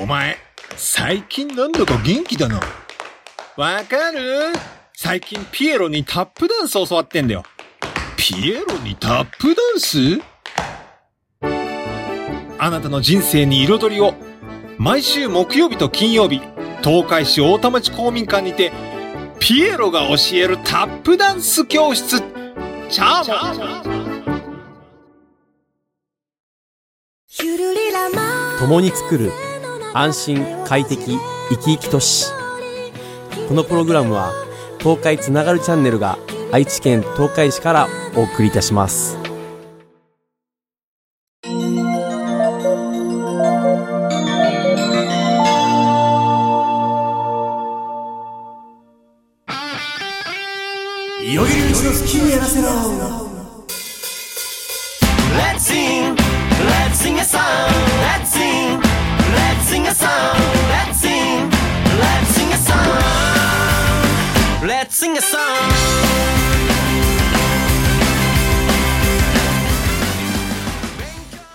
お前、最近なんだか元気だな。わかる？最近ピエロにタップダンス教わってんだよ。ピエロにタップダンス？あなたの人生に彩りを。毎週木曜日と金曜日、東海市大田町公民館にて、ピエロが教えるタップダンス教室。チャーモン共に作る安心快適生き生き都市このプログラムは東海つながるチャンネルが愛知県東海市からお送りいたします。よいようちの好きにやらせろ。Let's sing, let's sing a song, let's sing, sing a song.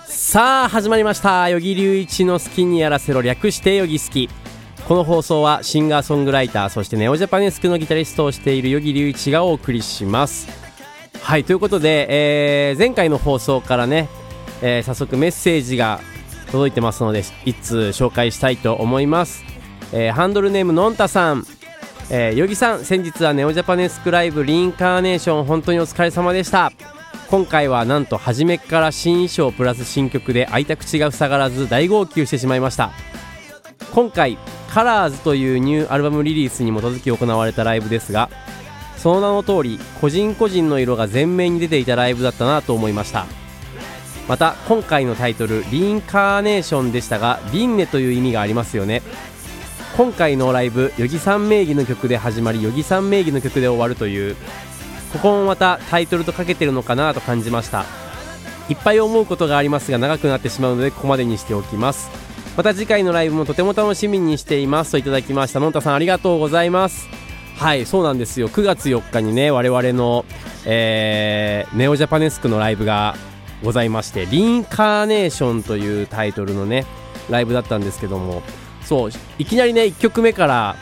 さあ始まりました。与木隆一の好きにやらせろ。略して与木好き。この放送はシンガーソングライターそしてネオジャパネスクのギタリストをしている与木隆一がお送りします。はいということで、えー前回の放送からね、えー早速メッセージが届いてますので一通紹介したいと思います、えーハンドルネームのんたさん。えー、ヨギさん先日はネオジャパネスクライブリインカーネーション本当にお疲れ様でした。今回はなんと初めから新衣装プラス新曲で開いた口が塞がらず大号泣してしまいました。今回カラーズというニューアルバムリリースに基づき行われたライブですがその名の通り個人個人の色が前面に出ていたライブだったなと思いました。また今回のタイトル「リインカーネーション」でしたが「輪廻」という意味がありますよね。今回のライブ余木さん名義の曲で始まり余木さん名義の曲で終わるというここもまたタイトルとかけてるのかなと感じました。いっぱい思うことがありますが長くなってしまうのでここまでにしておきます。また次回のライブもとても楽しみにしています。といただきました。のんたさんありがとうございます。はいそうなんですよ。9月4日にね我々の、えーネオジャパネスクのライブがございまして「リンカーネーション」というタイトルのねライブだったんですけどもそういきなりね1曲目から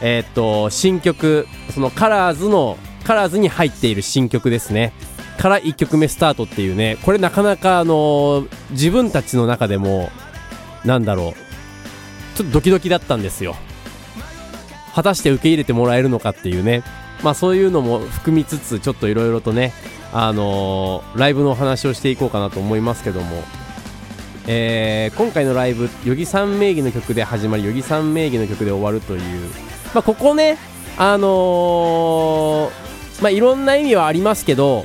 えーっと新曲そのカラーズのカラーズに入っている新曲ですね。から1曲目スタートっていうね。これなかなかあの自分たちの中でもなんだろう。ちょっとドキドキだったんですよ。果たして受け入れてもらえるのかっていうね。まあそういうのも含みつつちょっといろいろとねあのーライブのお話をしていこうかなと思いますけども。えー今回のライブ余木さん名義の曲で始まり余木さん名義の曲で終わるという。まあここねあのーまあいろんな意味はありますけど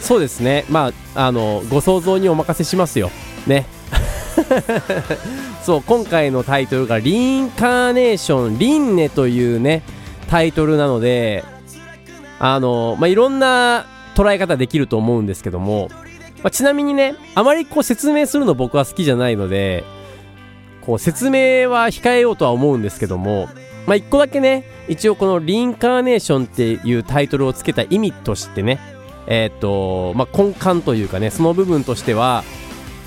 そうですね。まああのご想像にお任せしますよ。ね。そう今回のタイトルが「リンカーネーション輪廻」というねタイトルなのであのまあいろんな捉え方できると思うんですけども、まあ、ちなみにねあまりこう説明するの僕は好きじゃないのでこう説明は控えようとは思うんですけどもまあ一個だけね一応この「リンカーネーション」っていうタイトルをつけた意味としてねえーっとまあ根幹というかねその部分としては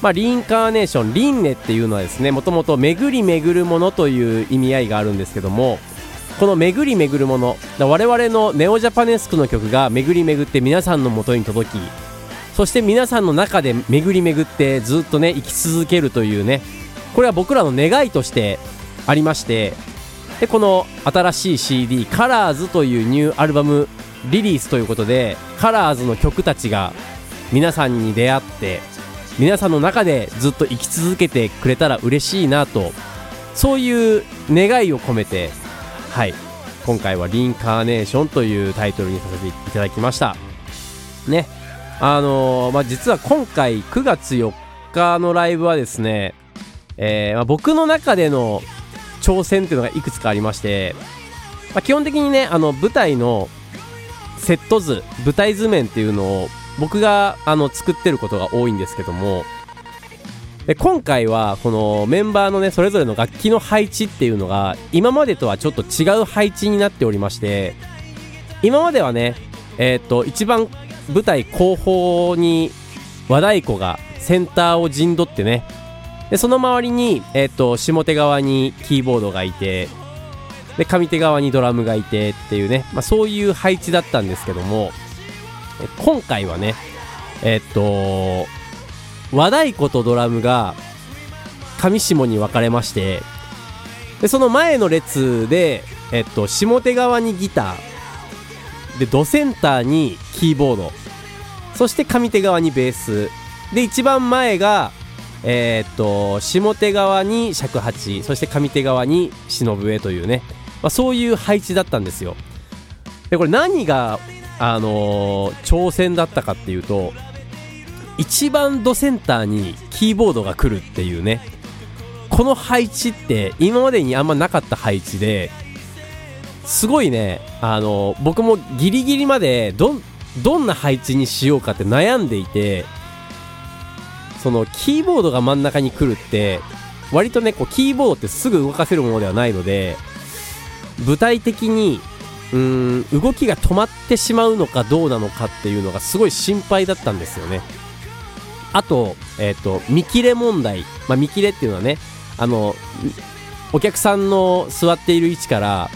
まあ、リンカーネーション、輪廻っていうのはですね、もともと巡り巡るものという意味合いがあるんですけども、この巡り巡るもの、我々のネオジャパネスクの曲が巡り巡って皆さんの元に届き、そして皆さんの中で巡り巡ってずっとね、生き続けるというね、これは僕らの願いとしてありまして、で、この新しい CD、カラーズというニューアルバムリリースということで、カラーズの曲たちが皆さんに出会って、皆さんの中でずっと生き続けてくれたら嬉しいなとそういう願いを込めてはい今回は「リンカーネーション」というタイトルにさせていただきました。ね。あのーまあ実は今回9月4日のライブはですね、えーまあ、僕の中での挑戦っていうのがいくつかありまして、まあ、基本的にねあの舞台のセット図舞台図面っていうのを僕があの作ってることが多いんですけどもで今回はこのメンバーのねそれぞれの楽器の配置っていうのが今までとはちょっと違う配置になっておりまして今まではねえーと一番舞台後方に和太鼓がセンターを陣取ってね。でその周りに、えっと下手側にキーボードがいてで上手側にドラムがいてっていうね、まあ、そういう配置だったんですけども今回はねえっと和太鼓とドラムが上下に分かれましてでその前の列で、えっと、下手側にギターでドセンターにキーボード。そして上手側にベース。で一番前がえーっと下手側に尺八。そして上手側に忍笛というね、まあ、そういう配置だったんですよ。でこれ何があのー挑戦だったかっていうと一番ドセンターにキーボードが来るっていうね。この配置って今までにあんまなかった配置ですごいね。あの僕もギリギリまでどどんな配置にしようかって悩んでいてそのキーボードが真ん中に来るって割とねこうキーボードってすぐ動かせるものではないので具体的にうーん動きが止まってしまうのかどうなのかっていうのがすごい心配だったんですよね。あと,、えっと見切れ問題、まあ、見切れっていうのはねあのお客さんの座っている位置から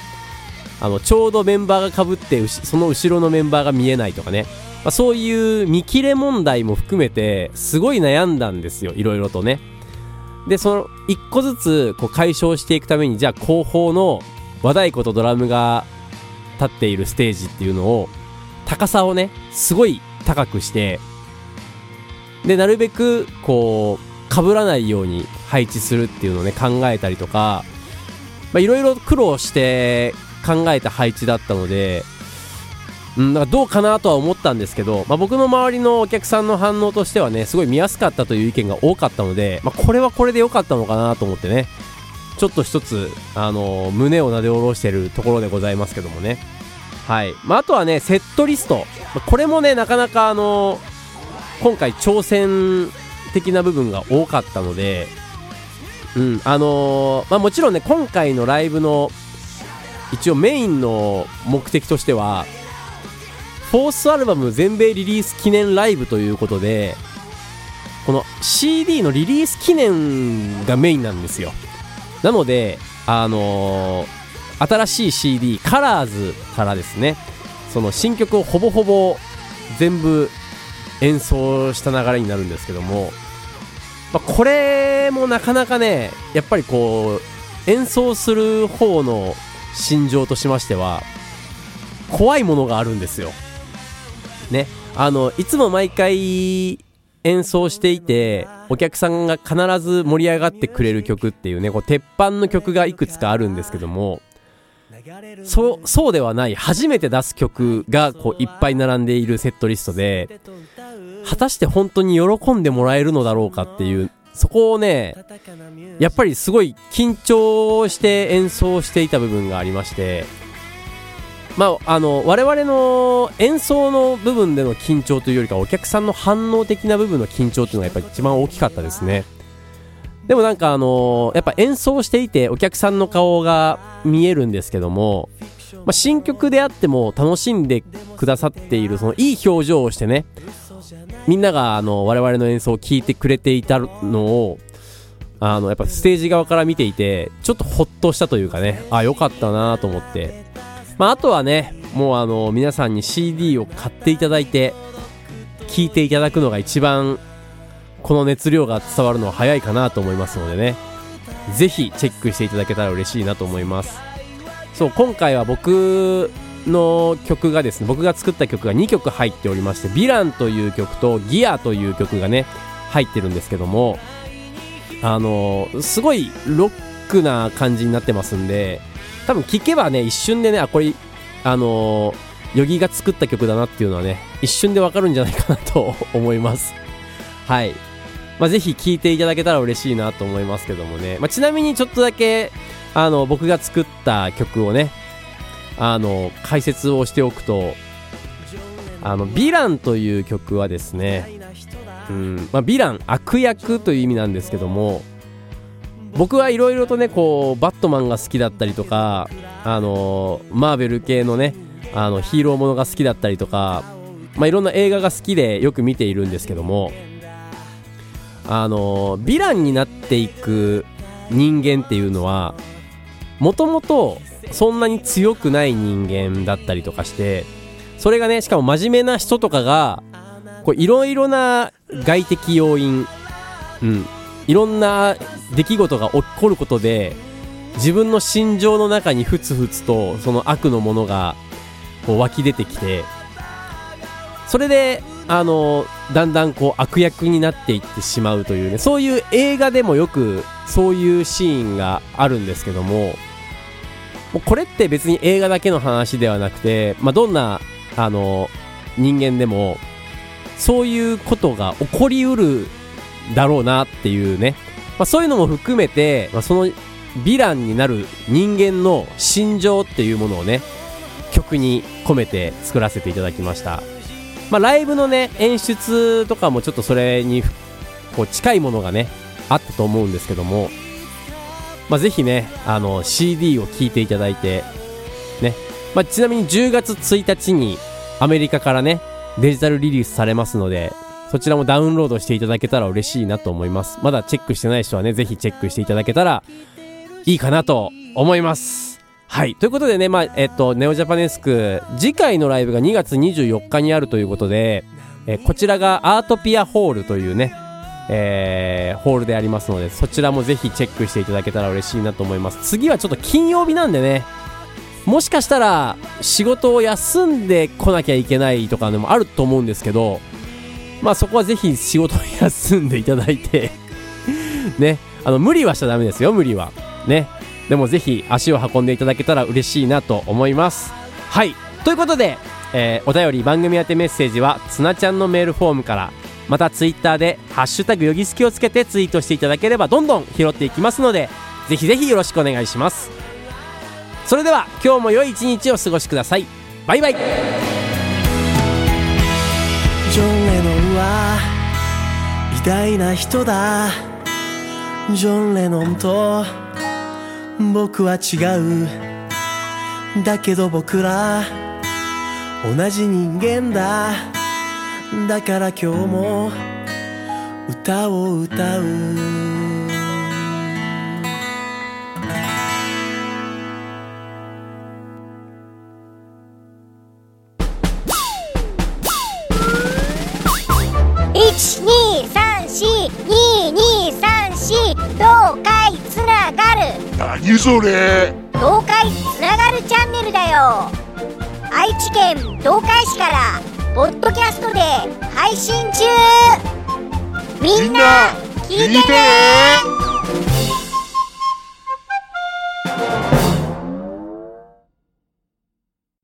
あのちょうどメンバーがかぶってその後ろのメンバーが見えないとかね、まあ、そういう見切れ問題も含めてすごい悩んだんですよいろいろとね。でその一個ずつこう解消していくためにじゃあ後方の和太鼓とドラムが立っているステージっていうのを高さをねすごい高くしてでなるべくこう被らないように配置するっていうのをね考えたりとかいろいろ苦労して考えた配置だったのでうん、なんかどうかなとは思ったんですけど、まあ、僕の周りのお客さんの反応としてはねすごい見やすかったという意見が多かったので、まあ、これはこれで良かったのかなと思ってねちょっと一つ、あのー胸をなで下ろしてるところでございますけどもね。はい、まあ、あとはねセットリスト。これもねなかなかあのー今回挑戦的な部分が多かったのでうんあのーまあ、もちろんね今回のライブの一応メインの目的としてはフォースアルバム全米リリース記念ライブということでこの CD のリリース記念がメインなんですよ。なのであのー新しい CD カラーズからですねその新曲をほぼほぼ全部演奏した流れになるんですけども、まあ、これもなかなかねやっぱりこう演奏する方の心情としましては怖いものがあるんですよ。ね。あのいつも毎回演奏していてお客さんが必ず盛り上がってくれる曲っていうねこう鉄板の曲がいくつかあるんですけどもそうそうではない初めて出す曲がこういっぱい並んでいるセットリストで果たして本当に喜んでもらえるのだろうかっていうそこをねやっぱりすごい緊張して演奏していた部分がありましてまあ、あの我々の演奏の部分での緊張というよりかお客さんの反応的な部分の緊張というのがやっぱり一番大きかったですね。でもなんかあのやっぱ演奏していてお客さんの顔が見えるんですけども、まあ、新曲であっても楽しんでくださっているそのいい表情をしてねみんながあの我々の演奏を聴いてくれていたのをあのやっぱステージ側から見ていてちょっとほっとしたというかね。あよかったなと思って。まあ、あとはねもうあの皆さんに CD を買っていただいて聴いていただくのが一番この熱量が伝わるのは早いかなと思いますのでね。ぜひチェックしていただけたら嬉しいなと思います。そう今回は僕の曲がですね僕が作った曲が2曲入っておりまして「ヴィラン」という曲と「ギア」という曲がね入ってるんですけどもあのすごいロックな感じになってますんで多分聴けばね一瞬でねあこれあのー、ヨギが作った曲だなっていうのはね一瞬でわかるんじゃないかなと 思います。はい。まあ、ぜひ聴いていただけたら嬉しいなと思いますけどもね、まあ、ちなみにちょっとだけあの僕が作った曲をねあの解説をしておくとあのヴィランという曲はですねうんまあ、ヴィラン悪役という意味なんですけども僕はいろいろとねこうバットマンが好きだったりとかあのマーベル系のねあのヒーローものが好きだったりとか、まあ、いろんな映画が好きでよく見ているんですけどもあのヴィランになっていく人間っていうのはもともとそんなに強くない人間だったりとかしてそれがねしかも真面目な人とかがいろいろな外的要因うんいろんな出来事が起こることで自分の心情の中にふつふつとその悪のものがこう湧き出てきてそれであのだんだんこう悪役になっていってしまうというねそういう映画でもよくそういうシーンがあるんですけどももうこれって別に映画だけの話ではなくて、まあ、どんなあの人間でもそういうことが起こりうるだろうなっていうね、まあ、そういうのも含めて、まあ、そのヴィランになる人間の心情っていうものをね曲に込めて作らせていただきました。まあ、ライブのね演出とかもちょっとそれにこう近いものがねあったと思うんですけども、まあ、ぜひねあの CD を聴いていただいてね、まあ、ちなみに10月1日にアメリカからねデジタルリリースされますのでそちらもダウンロードしていただけたら嬉しいなと思います。まだチェックしてない人はねぜひチェックしていただけたらいいかなと思います。はい。ということでね、まあ、えっと、ネオジャパネスク、次回のライブが2月24日にあるということで、えこちらがアートピアホールというね、えー、ホールでありますので、そちらもぜひチェックしていただけたら嬉しいなと思います。次はちょっと金曜日なんでね、もしかしたら仕事を休んで来なきゃいけないとかでもあると思うんですけど、まあそこはぜひ仕事を休んでいただいて ね、あの、無理はしちゃダメですよ、無理は。ね。でもぜひ足を運んでいただけたら嬉しいなと思いますはいということで、えーお便り番組宛てメッセージはつなちゃんのメールフォームからまたツイッターで「ハッシュタグよぎすき」をつけてツイートしていただければどんどん拾っていきますのでぜひぜひよろしくお願いします。それでは今日も良い一日を過ごしください。バイバイ。ジョン・レノンは偉大な人だ。ジョン・レノンと僕は違う。だけど僕ら同じ人間だ。だから今日も歌を歌う。一二三四二二三四東海つながる何それ？東海つながるチャンネルだよ。愛知県東海市からポッドキャストで配信中。みんな聞いてね